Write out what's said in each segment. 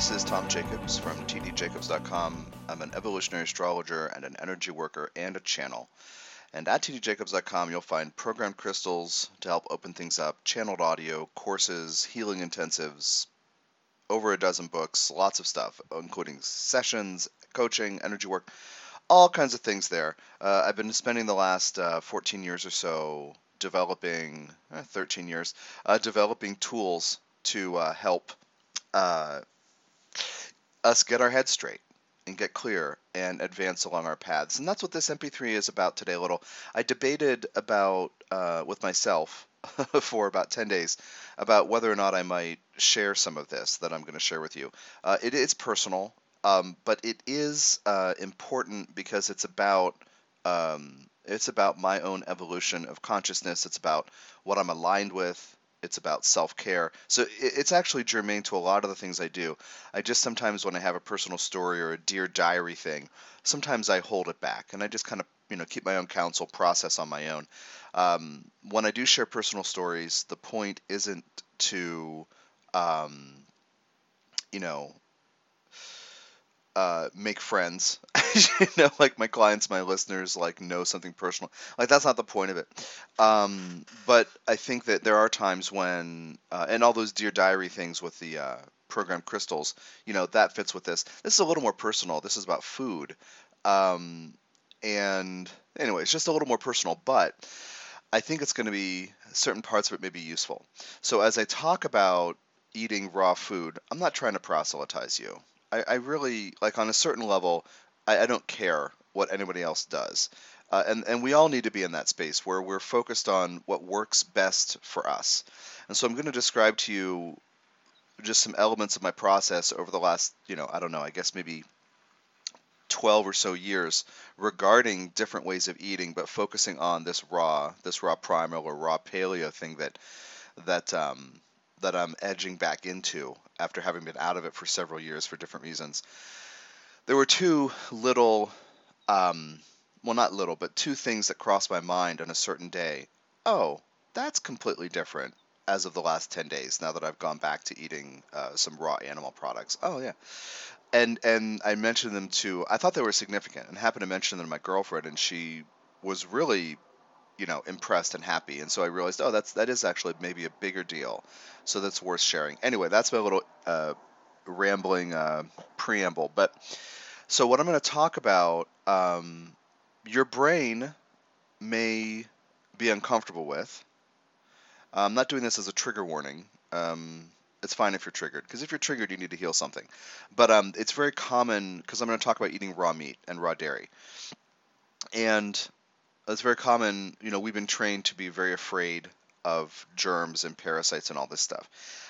This is Tom Jacobs from tdjacobs.com. I'm an evolutionary astrologer and an energy worker and a channel. And at tdjacobs.com, you'll find programmed crystals to help open things up, channeled audio, courses, healing intensives, over a dozen books, lots of stuff, including sessions, coaching, energy work, all kinds of things there. Uh, I've been spending the last uh, 14 years or so developing, eh, 13 years, uh, developing tools to uh, help uh, us get our heads straight and get clear and advance along our paths. And that's what this MP3 is about today. A little, I debated about uh, with myself for about 10 days about whether or not I might share some of this that I'm going to share with you. Uh, it is personal, um, but it is uh, important because it's about um, it's about my own evolution of consciousness. It's about what I'm aligned with. It's about self care. So it's actually germane to a lot of the things I do. I just sometimes, when I have a personal story or a dear diary thing, sometimes I hold it back and I just kind of, you know, keep my own counsel, process on my own. Um, when I do share personal stories, the point isn't to, um, you know, uh, make friends. you know, like my clients, my listeners, like know something personal. Like that's not the point of it. Um, but I think that there are times when, uh, and all those dear diary things with the uh, program crystals, you know, that fits with this. This is a little more personal. This is about food, um, and anyway, it's just a little more personal. But I think it's going to be certain parts of it may be useful. So as I talk about eating raw food, I'm not trying to proselytize you. I, I really like on a certain level. I, I don't care what anybody else does. Uh, and, and we all need to be in that space where we're focused on what works best for us. And so I'm going to describe to you just some elements of my process over the last, you know, I don't know, I guess maybe 12 or so years regarding different ways of eating, but focusing on this raw, this raw primal or raw paleo thing that that um, that I'm edging back into after having been out of it for several years for different reasons. There were two little, um, well, not little, but two things that crossed my mind on a certain day. Oh, that's completely different as of the last 10 days now that I've gone back to eating uh, some raw animal products. Oh, yeah. And and I mentioned them to I thought they were significant and happened to mention them to my girlfriend and she was really you know impressed and happy. And so i realized oh that's that is actually maybe a bigger deal. So that's worth sharing. Anyway that's my little uh, rambling uh, preamble. But so what i'm going to talk about um, your brain may be uncomfortable with. I'm not doing this as a trigger warning. Um, it's fine if you're triggered because if you're triggered you need to heal something. But um, it's very common because i'm going to talk about eating raw meat and raw dairy. And it's very common. You know, we've been trained to be very afraid of germs and parasites and all this stuff.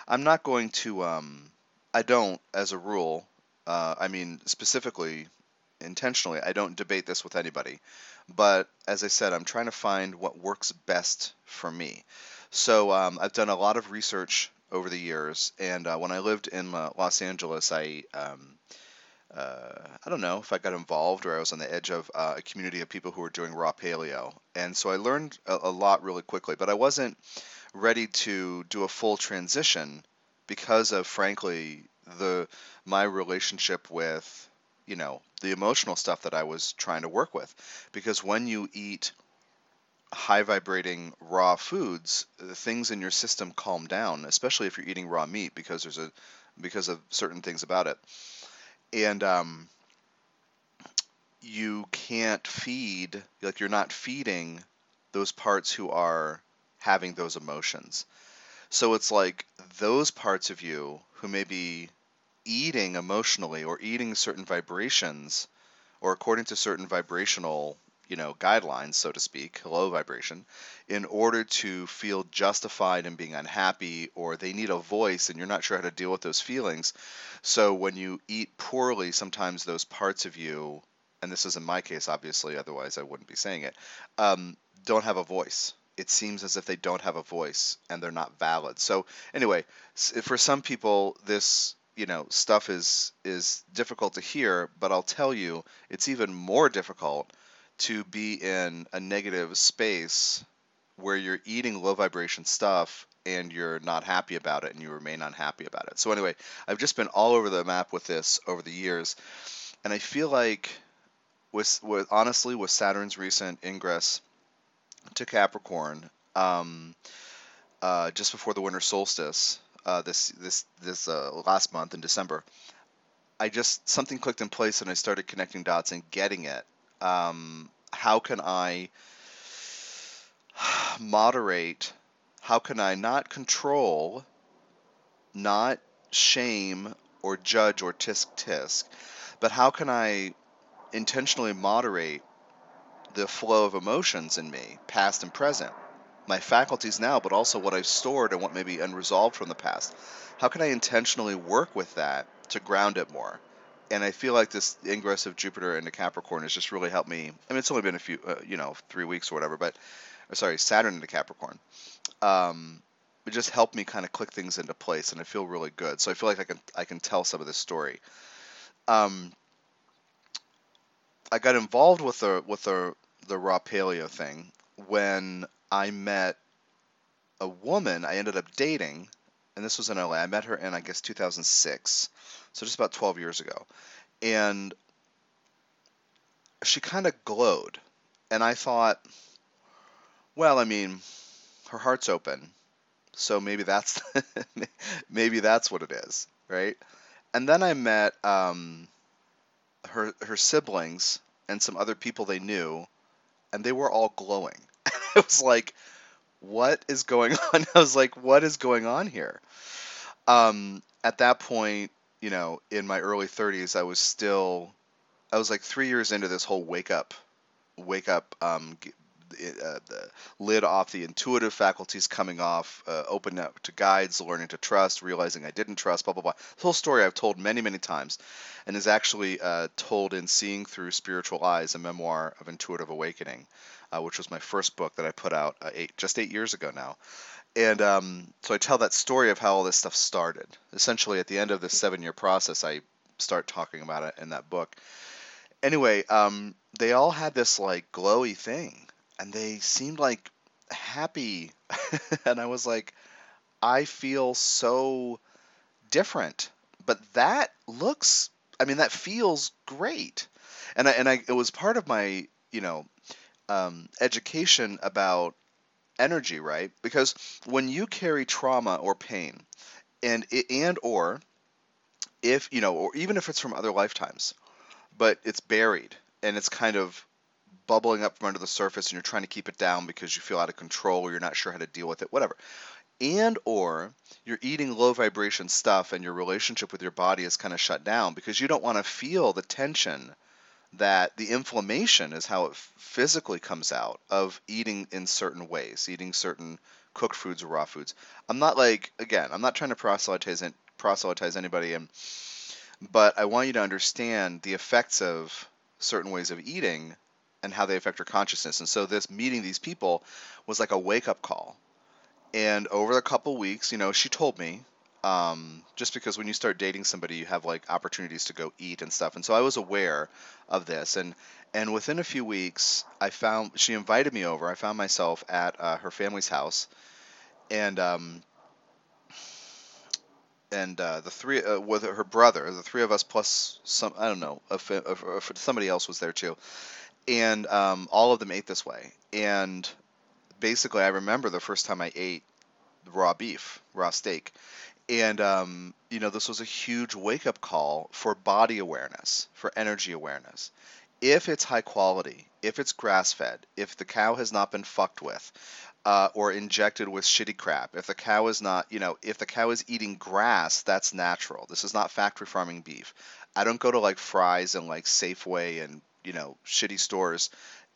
I'm not going to. Um, I don't, as a rule. Uh, I mean, specifically, intentionally, I don't debate this with anybody. But as I said, I'm trying to find what works best for me. So um, I've done a lot of research over the years, and uh, when I lived in uh, Los Angeles, I um, uh, I don't know if I got involved or I was on the edge of uh, a community of people who were doing raw paleo. And so I learned a, a, lot really quickly, but I wasn't ready to do a full transition because of, frankly, the my relationship with, you know, the emotional stuff that I was trying to work with. Because when you eat high vibrating raw foods, the things in your system calm down, especially if you're eating raw meat because there's a because of certain things about it and um, you can't feed like you're not feeding those parts who are having those emotions. So it's like those parts of you who may be eating emotionally or eating certain vibrations or according to certain vibrational you know guidelines so to speak low vibration in order to feel justified in being unhappy or they need a voice and you're not sure how to deal with those feelings. So when you eat poorly sometimes those parts of you and this is in my case obviously otherwise i wouldn't be saying it um, don't have a voice. It seems as if they don't have a voice and they're not valid. So anyway for some people this you know stuff is is difficult to hear but i'll tell you it's even more difficult to be in a negative space where you're eating low vibration stuff and you're not happy about it and you remain unhappy about it. So anyway, I've just been all over the map with this over the years, and I feel like with with honestly with Saturn's recent ingress to Capricorn, um, uh, just before the winter solstice, uh, this this this uh, last month in December, I just something clicked in place and I started connecting dots and getting it. Um, how can I moderate? How can I not control, not shame or judge or tisk tisk, but how can I intentionally moderate the flow of emotions in me, past and present? my faculties now, but also what I've stored and what may be unresolved from the past. How can I intentionally work with that to ground it more? And I feel like this ingress of Jupiter into Capricorn has just really helped me. I mean, it's only been a few, uh, you know, three weeks or whatever, but sorry, Saturn into Capricorn. Um, it just helped me kind of click things into place, and I feel really good. So I feel like I can I can tell some of this story. Um, I got involved with the with the the raw paleo thing when I met a woman I ended up dating, and this was in LA. I met her in, I guess, 2006, so just about 12 years ago. And she kind of glowed. And I thought, well, I mean, her heart's open, so maybe that's maybe that's what it is, right? And then I met um, her her siblings and some other people they knew, and they were all glowing. I was like, what is going on? I was like, what is going on here? Um, at that point, you know, in my early 30s, I was still, I was like three years into this whole wake up, wake up, um, uh, the lid off the intuitive faculties coming off, uh, open up to guides, learning to trust, realizing I didn't trust, blah, blah, blah. The whole story I've told many, many times and is actually uh, told in Seeing Through Spiritual Eyes, a memoir of intuitive awakening uh, which was my first book that I put out uh, eight, just eight years ago now. And um, so I tell that story of how all this stuff started. Essentially, at the end of this seven year process, I start talking about it in that book. Anyway, um, they all had this like glowy thing, and they seemed like happy. and I was like, I feel so different. But that looks, I mean, that feels great. And I, and I, it was part of my, you know, um, education about energy, right? Because when you carry trauma or pain, and and or if you know, or even if it's from other lifetimes, but it's buried and it's kind of bubbling up from under the surface, and you're trying to keep it down because you feel out of control or you're not sure how to deal with it, whatever. And or you're eating low vibration stuff and your relationship with your body is kind of shut down because you don't want to feel the tension that the inflammation is how it physically comes out of eating in certain ways, eating certain cooked foods or raw foods. I'm not like again, I'm not trying to proselytize proselytize anybody, and but I want you to understand the effects of certain ways of eating and how they affect your consciousness. And so this meeting these people was like a wake up call. And over the couple weeks, you know, she told me um, just because when you start dating somebody, you have like opportunities to go eat and stuff. And so I was aware of this, and and within a few weeks, I found she invited me over. I found myself at uh, her family's house, and um, and uh, the three uh, with her brother, the three of us plus some I don't know, if, if, if somebody else was there too, and um, all of them ate this way. And basically, I remember the first time I ate raw beef, raw steak, and um, you know this was a huge wake up call for body awareness for energy awareness. If it's high quality if it's grass fed if the cow has not been fucked with uh, or injected with shitty crap if the cow is not you know if the cow is eating grass that's natural. This is not factory farming beef. I don't go to like Fry's and like safeway and you know shitty stores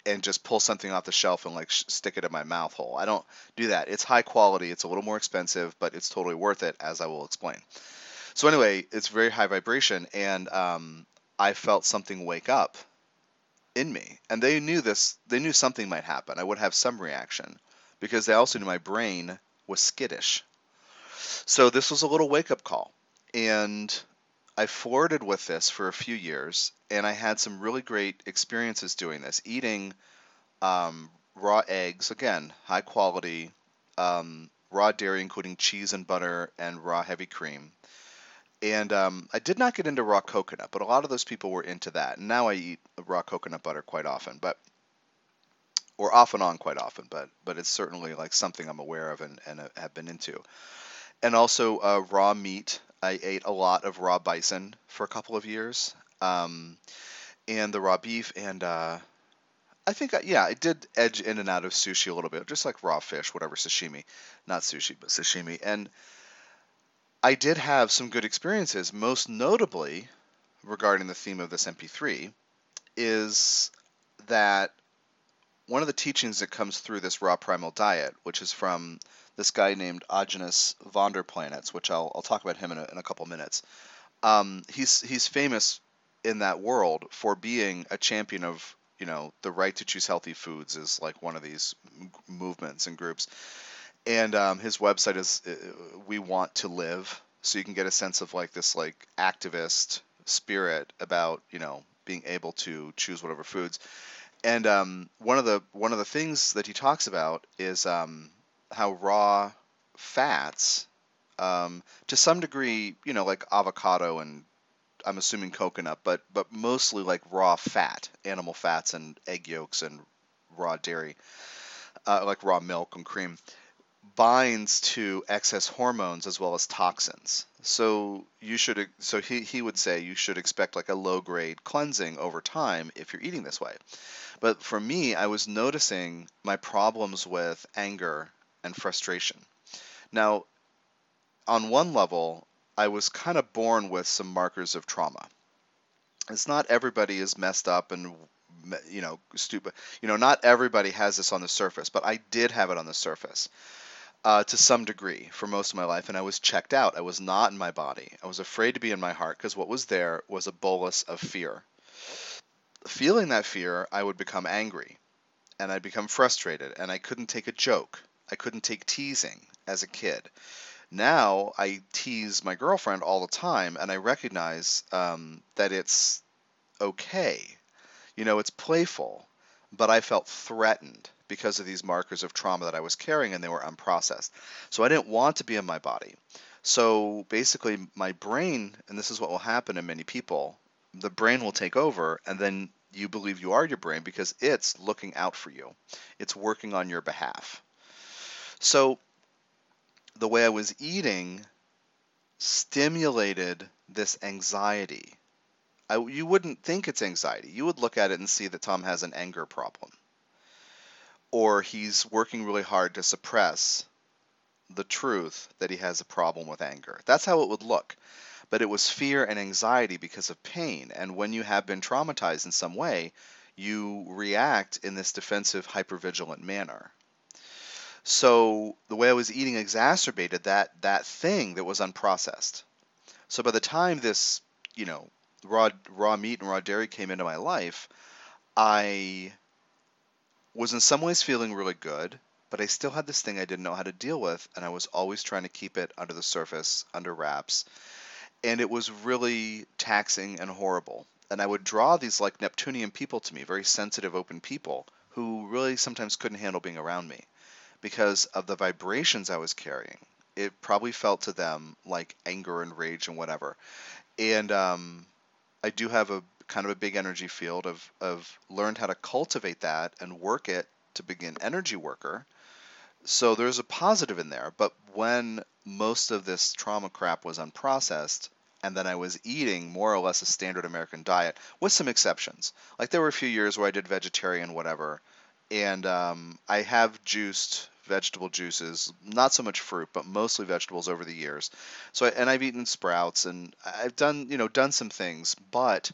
and just pull something off the shelf and like sh- stick it in my mouth hole. I don't do that. It's high quality. It's a little more expensive, but it's totally worth it, as I will explain. So anyway, it's very high vibration, and um, I felt something wake up in me, and they knew this. They knew something might happen. I would have some reaction because they also knew my brain was skittish. So this was a little wake up call, and I flirted with this for a few years, and I had some really great experiences doing this. Eating um, raw eggs, again, high quality um, raw dairy, including cheese and butter, and raw heavy cream. And um, I did not get into raw coconut, but a lot of those people were into that. And now I eat raw coconut butter quite often, but or off and on quite often, but but it's certainly like something I'm aware of and, and have been into. And also uh, raw meat. I ate a lot of raw bison for a couple of years, um, and the raw beef, and uh, I think I, yeah, I did edge in and out of sushi a little bit, just like raw fish, whatever sashimi, not sushi but sashimi, and I did have some good experiences. Most notably, regarding the theme of this MP3, is that one of the teachings that comes through this raw primal diet, which is from this guy named Aajonus Vonderplanitz, which I'll, I'll talk about him in a, in a couple minutes. Um, he's he's famous in that world for being a champion of you know the right to choose healthy foods is like one of these movements and groups. And um, his website is uh, We Want to Live, so you can get a sense of like this like activist spirit about you know being able to choose whatever foods and um, one of the one of the things that he talks about is um, how raw fats, um, to some degree, you know, like avocado and I'm assuming coconut, but but mostly like raw fat, animal fats and egg yolks and raw dairy, uh, like raw milk and cream, binds to excess hormones as well as toxins. So you should so he, he would say you should expect like a low grade cleansing over time if you're eating this way. But for me, I was noticing my problems with anger and frustration. Now, on one level, I was kind of born with some markers of trauma. It's not everybody is messed up and you know stupid. You know, not everybody has this on the surface, but I did have it on the surface. Uh, to some degree for most of my life, and I was checked out. I was not in my body. I was afraid to be in my heart because what was there was a bolus of fear feeling that fear, I would become angry and I'd become frustrated and I couldn't take a joke. I couldn't take teasing as a kid. Now I tease my girlfriend all the time and I recognize um, that it's okay. You know, it's playful, but I felt threatened because of these markers of trauma that I was carrying and they were unprocessed. So I didn't want to be in my body. So basically, my brain, and this is what will happen in many people, the brain will take over and then you believe you are your brain because it's looking out for you. It's working on your behalf. So the way I was eating stimulated this anxiety. I, you wouldn't think it's anxiety. You would look at it and see that Tom has an anger problem. Or he's working really hard to suppress the truth that he has a problem with anger. That's how it would look but it was fear and anxiety because of pain. And when you have been traumatized in some way, you react in this defensive, hypervigilant manner. So the way I was eating exacerbated that that thing that was unprocessed. So by the time this, you know, raw raw meat and raw dairy came into my life, I was in some ways feeling really good, but I still had this thing I didn't know how to deal with, and I was always trying to keep it under the surface, under wraps and it was really taxing and horrible. And I would draw these like Neptunian people to me, very sensitive, open people who really sometimes couldn't handle being around me because of the vibrations I was carrying. It probably felt to them like anger and rage and whatever. And um, I do have a kind of a big energy field of, of learned how to cultivate that and work it to begin energy worker. So there's a positive in there. But when most of this trauma crap was unprocessed, and then I was eating more or less a standard American diet, with some exceptions. Like there were a few years where I did vegetarian, whatever, and um, I have juiced vegetable juices, not so much fruit, but mostly vegetables over the years. So I, and I've eaten sprouts, and I've done you know done some things, but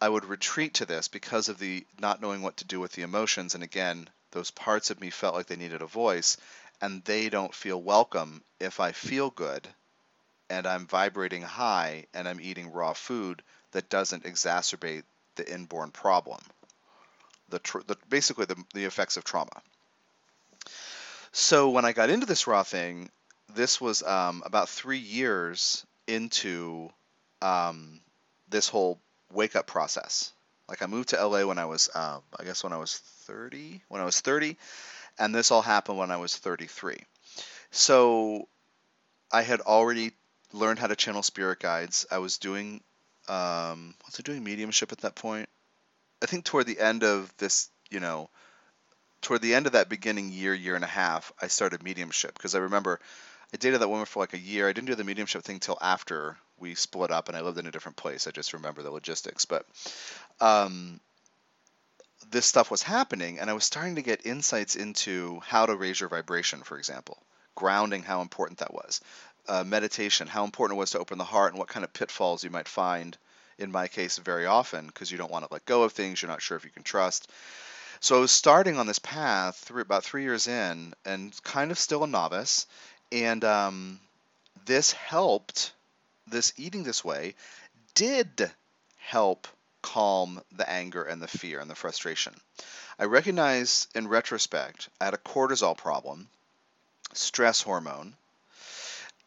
I would retreat to this because of the not knowing what to do with the emotions, and again, those parts of me felt like they needed a voice, and they don't feel welcome if I feel good and I'm vibrating high and I'm eating raw food that doesn't exacerbate the inborn problem. The, tr- the basically the, the effects of trauma. So when I got into this raw thing, this was um, about three years into um, this whole wake up process. Like I moved to LA when I was, uh, I guess when I was 30, when I was 30, and this all happened when I was 33. So I had already learned how to channel spirit guides. I was doing, um, was I doing mediumship at that point? I think toward the end of this, you know, toward the end of that beginning year, year and a half, I started mediumship because I remember I dated that woman for like a year. I didn't do the mediumship thing till after we split up and I lived in a different place. I just remember the logistics, but um, this stuff was happening, and I was starting to get insights into how to raise your vibration, for example, grounding, how important that was, uh, meditation, how important it was to open the heart, and what kind of pitfalls you might find. In my case, very often, because you don't want to let go of things, you're not sure if you can trust. So I was starting on this path through about three years in, and kind of still a novice, and um, this helped. This eating this way did help calm the anger and the fear and the frustration. I recognize in retrospect I had a cortisol problem, stress hormone,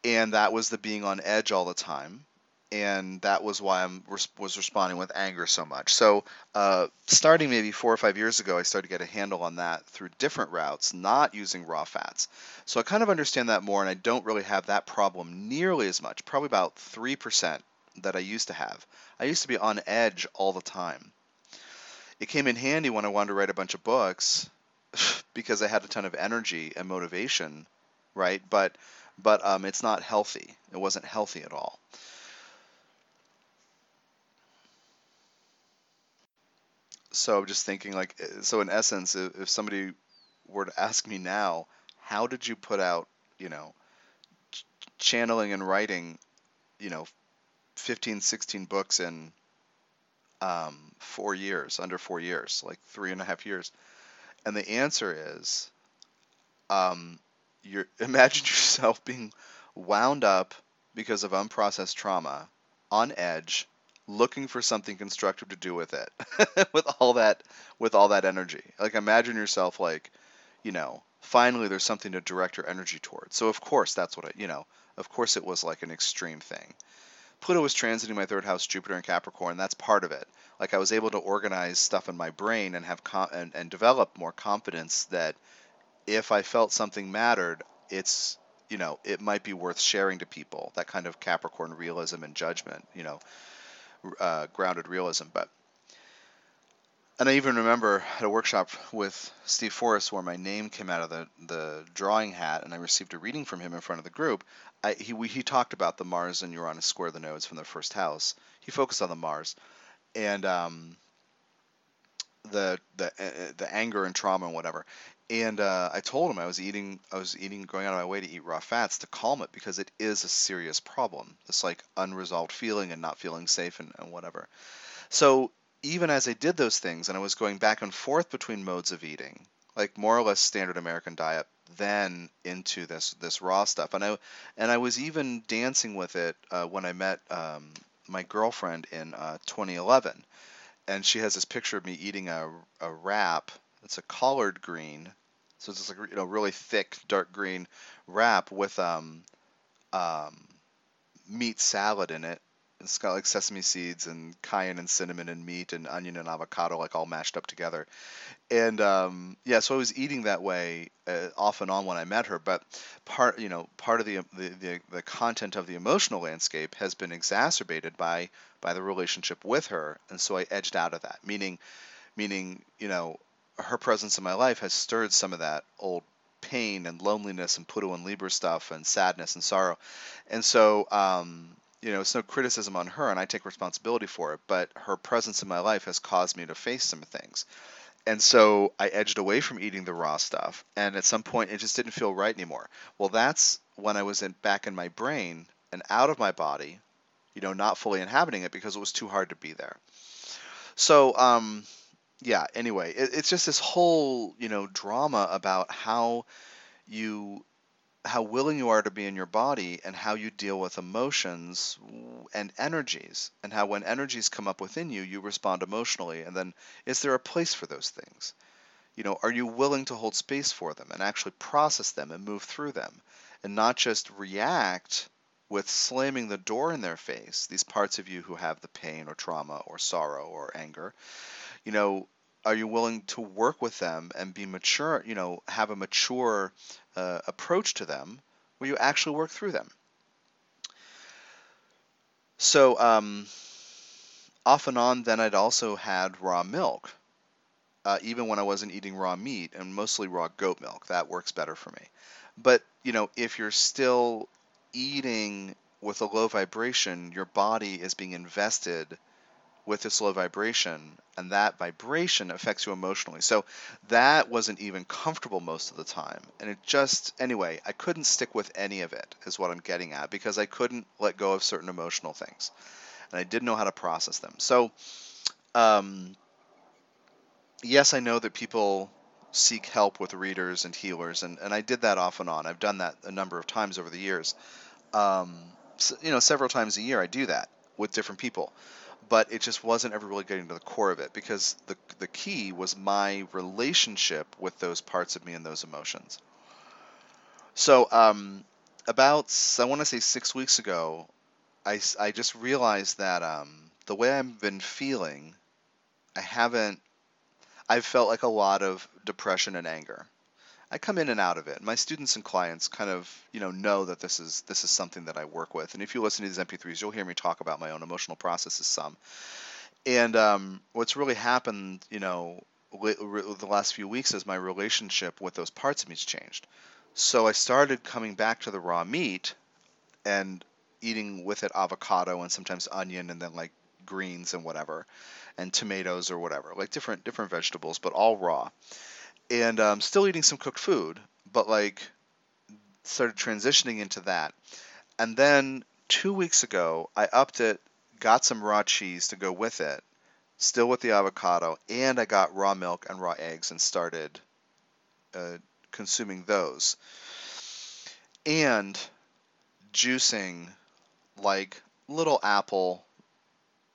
and that was the being on edge all the time. And that was why I was responding with anger so much. So, uh, starting maybe four or five years ago, I started to get a handle on that through different routes, not using raw fats. So, I kind of understand that more, and I don't really have that problem nearly as much, probably about 3% that I used to have. I used to be on edge all the time. It came in handy when I wanted to write a bunch of books because I had a ton of energy and motivation, right? But but um, it's not healthy. It wasn't healthy at all. So I'm just thinking, like, eh, so in essence, if somebody were to ask me now, how did you put out, you know, channeling and writing, you know, 15, 16 books in um, four years, under four years, like three and a half years? And the answer is, um, you imagine yourself being wound up because of unprocessed trauma, on edge, looking for something constructive to do with it, with all that, with all that energy. Like imagine yourself like, you know, finally there's something to direct your energy towards. So of course that's what I, you know, of course it was like an extreme thing. Pluto was transiting my third house, Jupiter and Capricorn. That's part of it. Like I was able to organize stuff in my brain and have com- and, and develop more confidence that if I felt something mattered, it's you know it might be worth sharing to people. That kind of Capricorn realism and judgment, you know, uh, grounded realism. But and I even remember at a workshop with Steve Forrest where my name came out of the, the drawing hat and I received a reading from him in front of the group. I, he, we, he talked about the Mars and Uranus square the nodes from the first house. He focused on the Mars and um, the the uh, the anger and trauma and whatever. And uh, I told him I was eating I was eating going out of my way to eat raw fats to calm it because it is a serious problem. This like unresolved feeling and not feeling safe and, and whatever. So even as I did those things and I was going back and forth between modes of eating, like more or less standard American diet, then into this this raw stuff, and I and I was even dancing with it uh, when I met um, my girlfriend in uh, 2011, and she has this picture of me eating a a wrap. It's a collard green, so it's just like you know really thick dark green wrap with um um meat salad in it it's got like sesame seeds and cayenne and cinnamon and meat and onion and avocado like all mashed up together. And um, yeah, so I was eating that way uh, off and on when I met her. But part, you know, part of the, the the the content of the emotional landscape has been exacerbated by by the relationship with her, and so I edged out of that. Meaning, meaning, you know, her presence in my life has stirred some of that old pain and loneliness and Pluto and Libra stuff and sadness and sorrow. And so um, you know, it's no criticism on her, and I take responsibility for it. But her presence in my life has caused me to face some things, and so I edged away from eating the raw stuff. And at some point, it just didn't feel right anymore. Well, that's when I was in, back in my brain and out of my body, you know, not fully inhabiting it because it was too hard to be there. So, um, yeah. Anyway, it, it's just this whole, you know, drama about how you how willing you are to be in your body and how you deal with emotions and energies and how when energies come up within you you respond emotionally and then is there a place for those things you know are you willing to hold space for them and actually process them and move through them and not just react with slamming the door in their face these parts of you who have the pain or trauma or sorrow or anger you know are you willing to work with them and be mature you know have a mature uh, approach to them where you actually work through them. So um, off and on, then I'd also had raw milk, uh, even when I wasn't eating raw meat and mostly raw goat milk. That works better for me. But you know, if you're still eating with a low vibration, your body is being invested with this low vibration, and that vibration affects you emotionally. So that wasn't even comfortable most of the time. And it just, anyway, I couldn't stick with any of it, is what I'm getting at, because I couldn't let go of certain emotional things. And I didn't know how to process them. So, um, yes, I know that people seek help with readers and healers, and, and I did that off and on. I've done that a number of times over the years. Um, so, you know, several times a year I do that with different people but it just wasn't ever really getting to the core of it because the the key was my relationship with those parts of me and those emotions. So um, about I want to say six weeks ago, I, I just realized that um, the way I've been feeling, I haven't. I've felt like a lot of depression and anger. I come in and out of it. My students and clients kind of, you know, know that this is this is something that I work with. And if you listen to these MP3s, you'll hear me talk about my own emotional processes some. And um, what's really happened, you know, the last few weeks is my relationship with those parts of me has changed. So I started coming back to the raw meat and eating with it avocado and sometimes onion and then like greens and whatever and tomatoes or whatever, like different different vegetables, but all raw and um, still eating some cooked food, but like started transitioning into that. And then two weeks ago, I upped it, got some raw cheese to go with it, still with the avocado, and I got raw milk and raw eggs and started uh, consuming those. And juicing like little apple,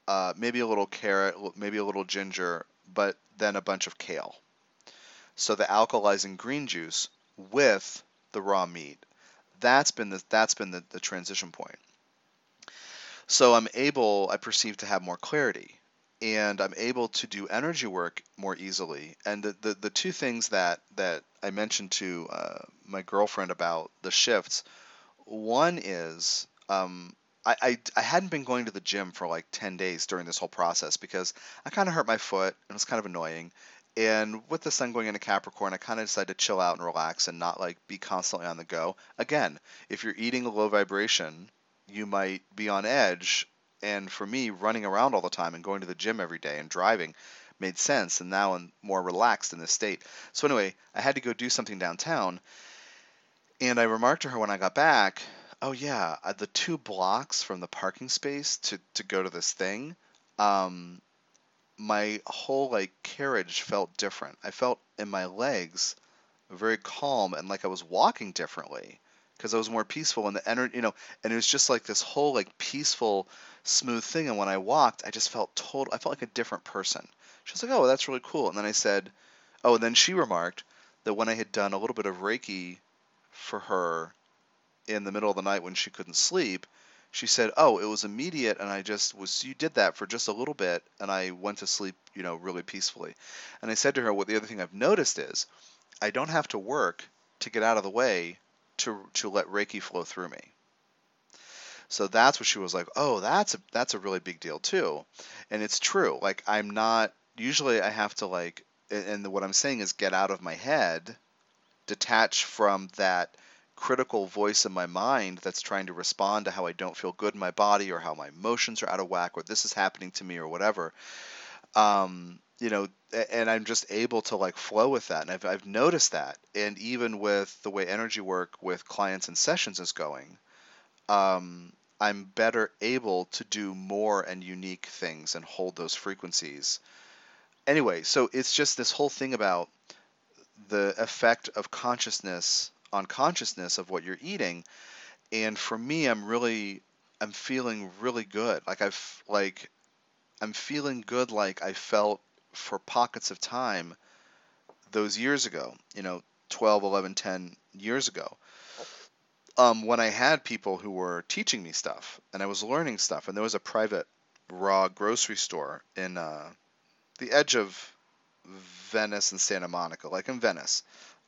uh, maybe a little carrot, maybe a little ginger, but then a bunch of kale. So the alkalizing green juice with the raw meat. That's been the that's been the, the transition point. So I'm able, I perceive to have more clarity and I'm able to do energy work more easily. And the, the, the two things that, that I mentioned to uh, my girlfriend about the shifts, one is um, I, I, I hadn't been going to the gym for like 10 days during this whole process because I kind of hurt my foot and it was kind of annoying. And with the sun going into Capricorn, I kind of decided to chill out and relax and not like be constantly on the go. Again, if you're eating a low vibration, you might be on edge. And for me, running around all the time and going to the gym every day and driving made sense. And now I'm more relaxed in this state. So anyway, I had to go do something downtown. And I remarked to her when I got back, oh yeah, uh, the two blocks from the parking space to, to go to this thing, um, my whole like carriage felt different. I felt in my legs very calm and like I was walking differently because I was more peaceful and the energy, you know, and it was just like this whole like peaceful, smooth thing. And when I walked, I just felt total. I felt like a different person. She was like, "Oh, that's really cool." And then I said, "Oh," and then she remarked that when I had done a little bit of Reiki for her in the middle of the night when she couldn't sleep, she said, "Oh, it was immediate, and I just was. You did that for just a little bit, and I went to sleep, you know, really peacefully." And I said to her, "What the other thing I've noticed is, I don't have to work to get out of the way to to let Reiki flow through me." So that's what she was like. Oh, that's a that's a really big deal too, and it's true. Like I'm not usually I have to like, and what I'm saying is get out of my head, detach from that critical voice in my mind that's trying to respond to how I don't feel good in my body or how my emotions are out of whack or this is happening to me or whatever. Um, you know, and I'm just able to like flow with that. And I've, I've noticed that. And even with the way energy work with clients and sessions is going, um, I'm better able to do more and unique things and hold those frequencies. Anyway, so it's just this whole thing about the effect of consciousness on consciousness of what you're eating. And for me, I'm really, I'm feeling really good. Like I've, like, I'm feeling good like I felt for pockets of time those years ago, you know, 12, 11, 10 years ago. Um, when I had people who were teaching me stuff and I was learning stuff, and there was a private raw grocery store in uh, the edge of Venice and Santa Monica, like in Venice,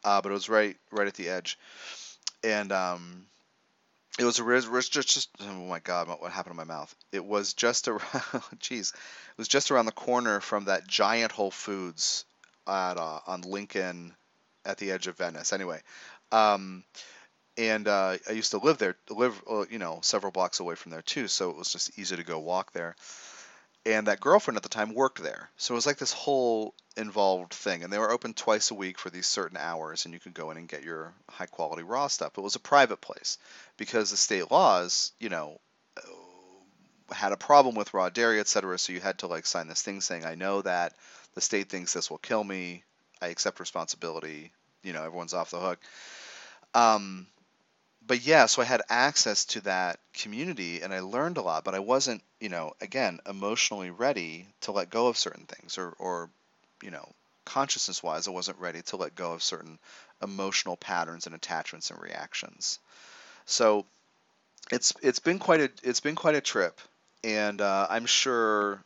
uh, but it was right right at the edge. And um, It was ris- just, just oh my god, what what happened to my mouth? It was just around. Jeez, it was just around the corner from that giant Whole Foods at uh, on Lincoln, at the edge of Venice. Anyway, um, and uh, I used to live there, live uh, you know several blocks away from there too, so it was just easy to go walk there. And that girlfriend at the time worked there, so it was like this whole involved thing. And they were open twice a week for these certain hours, and you could go in and get your high quality raw stuff. It was a private place because the state laws, you know, had a problem with raw dairy, etc. So you had to like sign this thing saying, "I know that the state thinks this will kill me. I accept responsibility. You know, everyone's off the hook." Um, but yeah, so I had access to that community and I learned a lot, but I wasn't, you know, again, emotionally ready to let go of certain things or, or you know, consciousness wise, I wasn't ready to let go of certain emotional patterns and attachments and reactions. So it's it's been quite a it's been quite a trip, and uh, I'm sure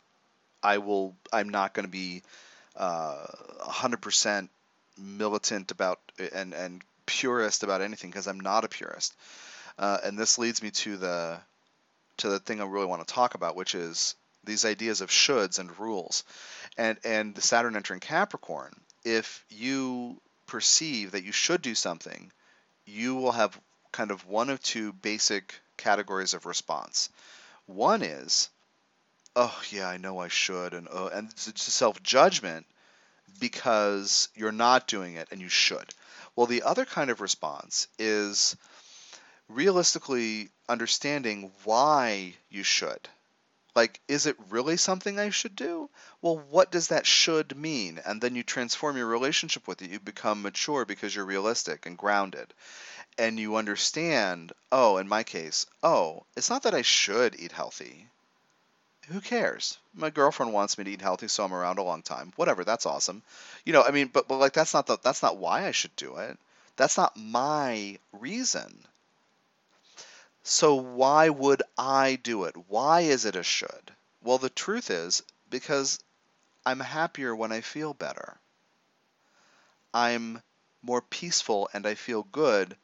I will. I'm not going to be uh, 100% militant about and and purist about anything because I'm not a purist. Uh, and this leads me to the to the thing I really want to talk about, which is these ideas of shoulds and rules, and and the Saturn entering Capricorn. If you perceive that you should do something, you will have kind of one of two basic categories of response. One is, oh yeah, I know I should, and oh, and it's a self judgment because you're not doing it and you should. Well, the other kind of response is realistically understanding why you should. Like, is it really something I should do? Well, what does that should mean? And then you transform your relationship with it. You become mature because you're realistic and grounded. And you understand, oh, in my case, oh, it's not that I should eat healthy. Who cares? My girlfriend wants me to eat healthy, so I'm around a long time. Whatever, that's awesome. You know, I mean, but, but like that's not the, that's not why I should do it. That's not my reason. So why would I do it? Why is it a should? Well, the truth is because I'm happier when I feel better. I'm more peaceful and I feel good,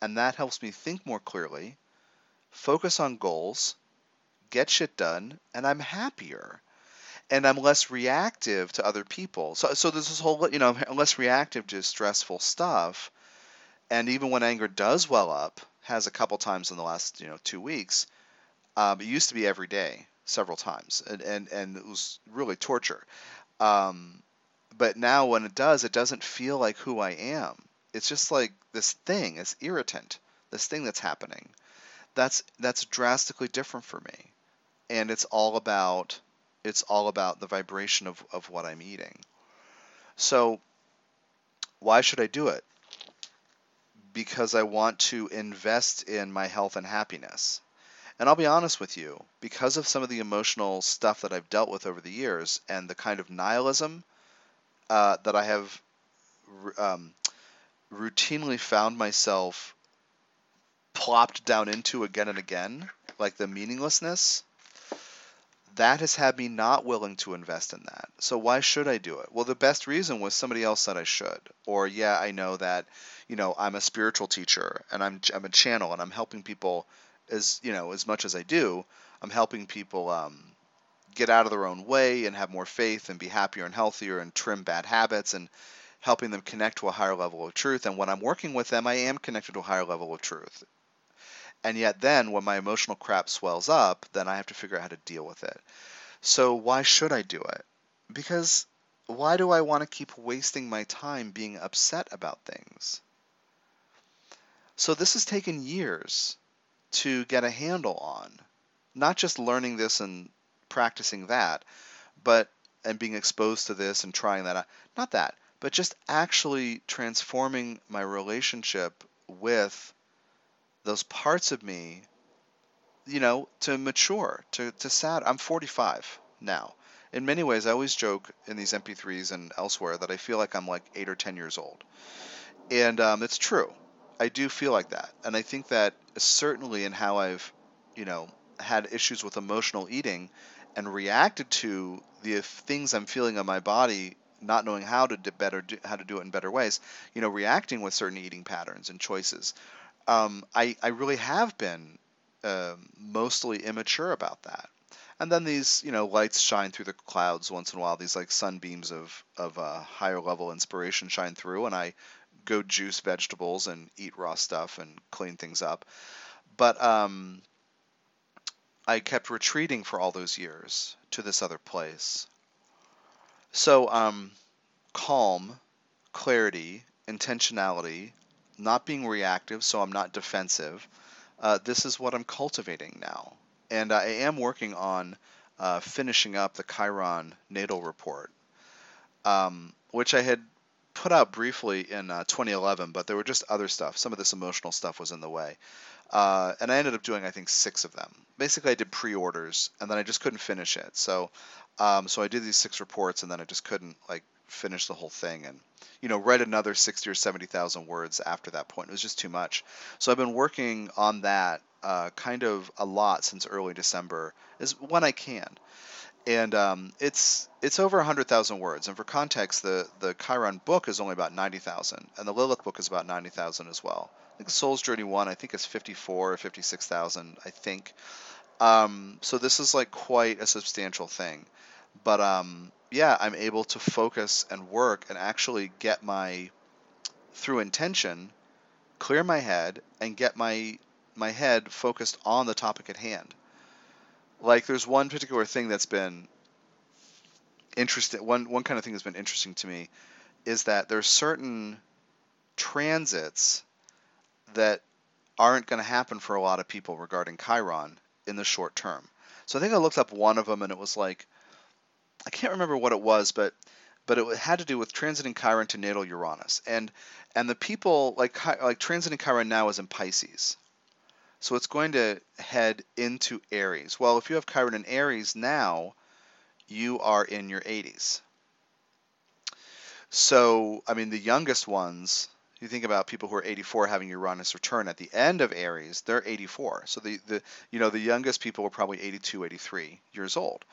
and that helps me think more clearly, focus on goals, get shit done, and I'm happier. And I'm less reactive to other people. So, so there's this whole, you know, I'm less reactive to stressful stuff. And even when anger does well up, has a couple times in the last you know two weeks. Um, it used to be every day, several times, and and, and it was really torture. Um, but now when it does, it doesn't feel like who I am. It's just like this thing, this irritant, this thing that's happening. That's that's drastically different for me, and it's all about it's all about the vibration of, of what I'm eating. So why should I do it? because I want to invest in my health and happiness. And I'll be honest with you, because of some of the emotional stuff that I've dealt with over the years and the kind of nihilism uh, that I have um, routinely found myself plopped down into again and again, like the meaninglessness, that has had me not willing to invest in that. So why should I do it? Well, the best reason was somebody else said I should. Or yeah, I know that, you know, I'm a spiritual teacher and I'm I'm a channel and I'm helping people as, you know, as much as I do, I'm helping people um, get out of their own way and have more faith and be happier and healthier and trim bad habits and helping them connect to a higher level of truth. And when I'm working with them, I am connected to a higher level of truth. And yet then when my emotional crap swells up, then I have to figure out how to deal with it. So why should I do it? Because why do I want to keep wasting my time being upset about things? So this has taken years to get a handle on. Not just learning this and practicing that, but and being exposed to this and trying that out. Not that, but just actually transforming my relationship with those parts of me, you know, to mature, to, to sad. I'm 45 now. In many ways, I always joke in these MP3s and elsewhere that I feel like I'm like eight or 10 years old. And um, it's true. I do feel like that. And I think that certainly in how I've, you know, had issues with emotional eating and reacted to the things I'm feeling on my body, not knowing how to do better, how to do it in better ways, you know, reacting with certain eating patterns and choices um, I I really have been uh, mostly immature about that. And then these, you know, lights shine through the clouds once in a while. These like sunbeams of of uh, higher level inspiration shine through, and I go juice vegetables and eat raw stuff and clean things up. But um, I kept retreating for all those years to this other place. So um, calm, clarity, intentionality, not being reactive, so I'm not defensive. Uh, this is what I'm cultivating now. And I am working on uh, finishing up the Chiron natal report, um, which I had put out briefly in uh, 2011, but there were just other stuff. Some of this emotional stuff was in the way. Uh, and I ended up doing, I think, six of them. Basically, I did pre-orders, and then I just couldn't finish it. So, um, so I did these six reports, and then I just couldn't like finish the whole thing, and you know, write another 60 or 70,000 words after that point. It was just too much. So I've been working on that uh, kind of a lot since early December, is when I can and um, it's it's over 100,000 words. And for context, the the Chiron book is only about 90,000, and the Lilith book is about 90,000 as well. I think Soul's Journey one, I think, is 54 or 56,000, I think. Um, so this is like quite a substantial thing. But um, yeah, I'm able to focus and work and actually get my through intention, clear my head and get my my head focused on the topic at hand like there's one particular thing that's been interesting one one kind of thing that's been interesting to me is that there's certain transits that aren't going to happen for a lot of people regarding Chiron in the short term. So I think I looked up one of them and it was like I can't remember what it was, but but it had to do with transiting Chiron to natal Uranus. And and the people like like transiting Chiron now is in Pisces. So it's going to head into Aries. Well, if you have Chiron in Aries now, you are in your 80s. So, I mean, the youngest ones, you think about people who are 84 having Uranus return at the end of Aries, they're 84. So the, the you know the youngest people were probably 82, 83 years old.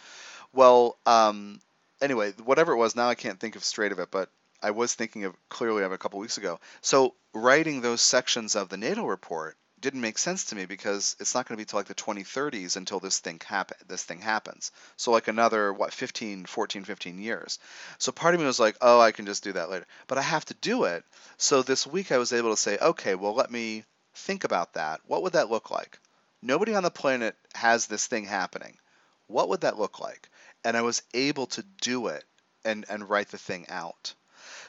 Well, um, anyway, whatever it was, now I can't think of straight of it, but I was thinking of clearly of a couple weeks ago. So writing those sections of the natal report didn't make sense to me because it's not going to be till like the 2030s until this thing happen this thing happens. So like another what 15, 14, 15 years. So part of me was like, "Oh, I can just do that later." But I have to do it. So this week I was able to say, "Okay, well, let me think about that. What would that look like? Nobody on the planet has this thing happening. What would that look like?" And I was able to do it and and write the thing out.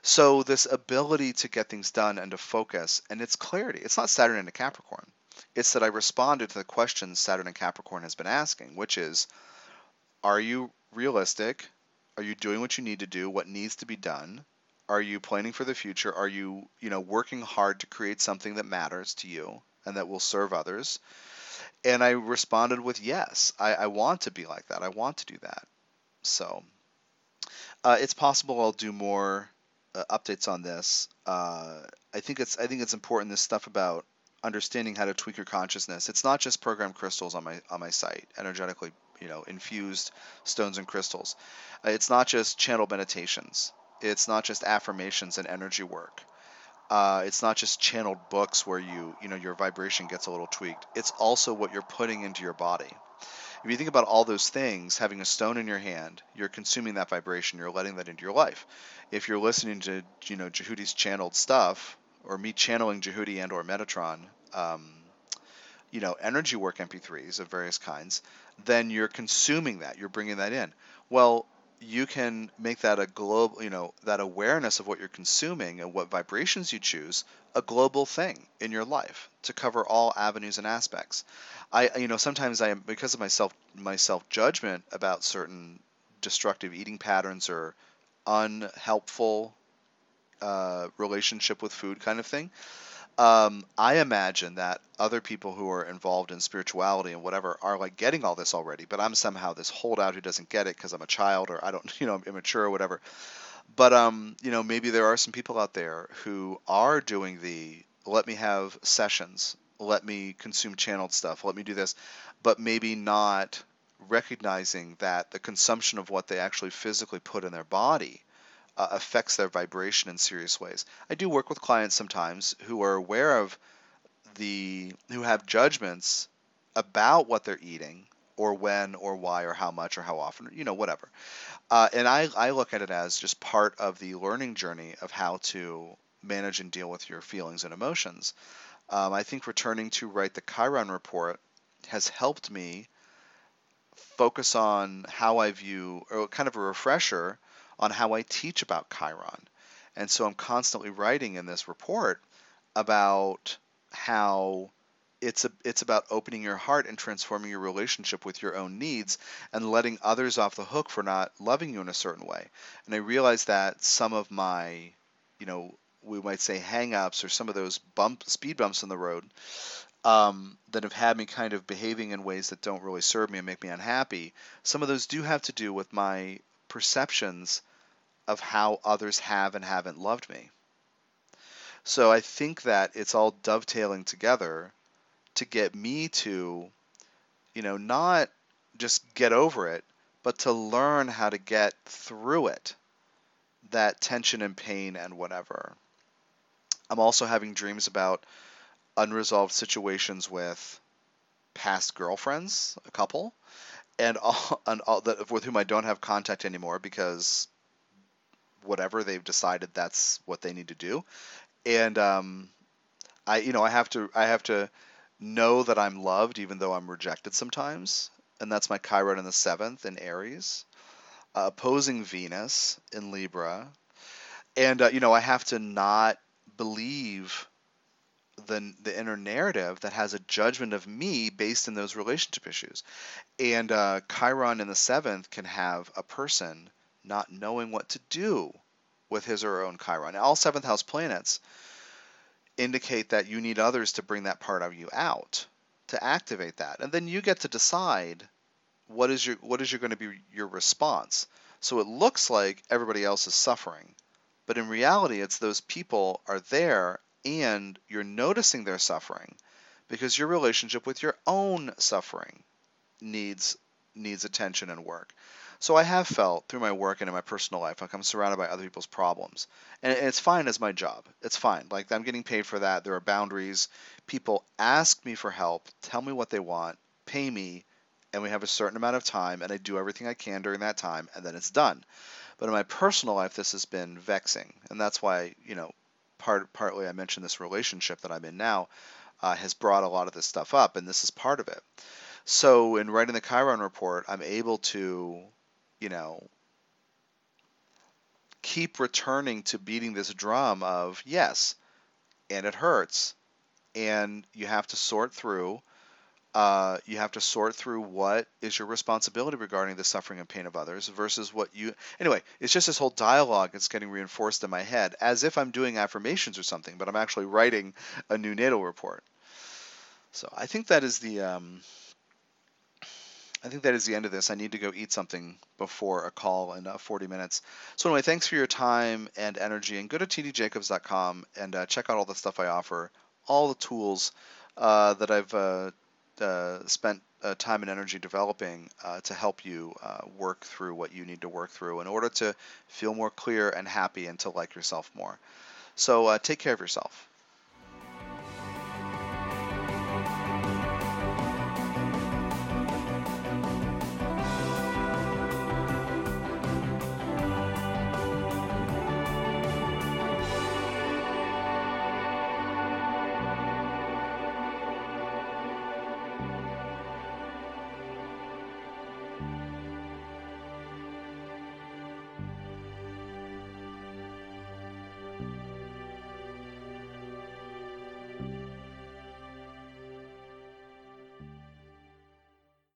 So this ability to get things done and to focus and its clarity. It's not Saturn into Capricorn. It's that I responded to the questions Saturn and Capricorn has been asking, which is are you realistic? Are you doing what you need to do? What needs to be done? Are you planning for the future? Are you, you know, working hard to create something that matters to you and that will serve others? And I responded with yes. I, I want to be like that. I want to do that. So uh, it's possible I'll do more uh, updates on this. Uh, I think it's I think it's important this stuff about understanding how to tweak your consciousness. It's not just program crystals on my on my site, energetically you know infused stones and crystals. Uh, it's not just channel meditations. It's not just affirmations and energy work. Uh, it's not just channeled books where you you know your vibration gets a little tweaked. It's also what you're putting into your body if you think about all those things, having a stone in your hand, you're consuming that vibration, you're letting that into your life. If you're listening to, you know, Jehudi's channeled stuff, or me channeling Jehudi and or Metatron, um, you know, energy work MP3s of various kinds, then you're consuming that, you're bringing that in. Well, you can make that a global, you know, that awareness of what you're consuming and what vibrations you choose a global thing in your life to cover all avenues and aspects. I, you know, sometimes I because of my self my self judgment about certain destructive eating patterns or unhelpful uh, relationship with food kind of thing. Um, I imagine that other people who are involved in spirituality and whatever are like getting all this already, but I'm somehow this holdout who doesn't get it because I'm a child or I don't, you know, I'm immature or whatever. But um, you know, maybe there are some people out there who are doing the let me have sessions, let me consume channeled stuff, let me do this, but maybe not recognizing that the consumption of what they actually physically put in their body uh, affects their vibration in serious ways. I do work with clients sometimes who are aware of the who have judgments about what they're eating or when or why or how much or how often you know whatever uh, and I, I look at it as just part of the learning journey of how to manage and deal with your feelings and emotions um, i think returning to write the chiron report has helped me focus on how i view or kind of a refresher on how i teach about chiron and so i'm constantly writing in this report about how it's a, it's about opening your heart and transforming your relationship with your own needs and letting others off the hook for not loving you in a certain way. And I realized that some of my, you know, we might say hang-ups or some of those bump speed bumps in the road um, that have had me kind of behaving in ways that don't really serve me and make me unhappy. Some of those do have to do with my perceptions of how others have and haven't loved me. So I think that it's all dovetailing together to get me to, you know, not just get over it, but to learn how to get through it, that tension and pain and whatever. I'm also having dreams about unresolved situations with past girlfriends, a couple, and all, and all that with whom I don't have contact anymore because whatever they've decided that's what they need to do. And um, I you know I have to I have to know that I'm loved even though I'm rejected sometimes, and that's my Chiron in the seventh in Aries, uh, opposing Venus in Libra, and uh, you know I have to not believe the the inner narrative that has a judgment of me based in those relationship issues, and uh, Chiron in the seventh can have a person not knowing what to do with his or her own Chiron. All seventh house planets indicate that you need others to bring that part of you out to activate that, and then you get to decide what is your what is your going to be your response. So it looks like everybody else is suffering, but in reality, it's those people are there and you're noticing their suffering because your relationship with your own suffering needs needs attention and work. So I have felt through my work and in my personal life like I'm surrounded by other people's problems. And it's fine as my job. It's fine. Like I'm getting paid for that. There are boundaries. People ask me for help, tell me what they want, pay me, and we have a certain amount of time and I do everything I can during that time and then it's done. But in my personal life this has been vexing. And that's why, you know, part partly I mentioned this relationship that I'm in now uh, has brought a lot of this stuff up and this is part of it. So in writing the Chiron report, I'm able to you know, keep returning to beating this drum of yes, and it hurts, and you have to sort through. Uh, you have to sort through what is your responsibility regarding the suffering and pain of others versus what you anyway it's just this whole dialogue that's getting reinforced in my head as if i'm doing affirmations or something but i'm actually writing a new natal report so i think that is the um, I think that is the end of this. I need to go eat something before a call in uh, 40 minutes. So anyway, thanks for your time and energy, and go to tdjacobs.com and uh, check out all the stuff I offer, all the tools uh, that I've uh, uh, spent uh, time and energy developing to help you work through what you need to work through in order to feel more clear and happy and to like yourself more. So take care of yourself.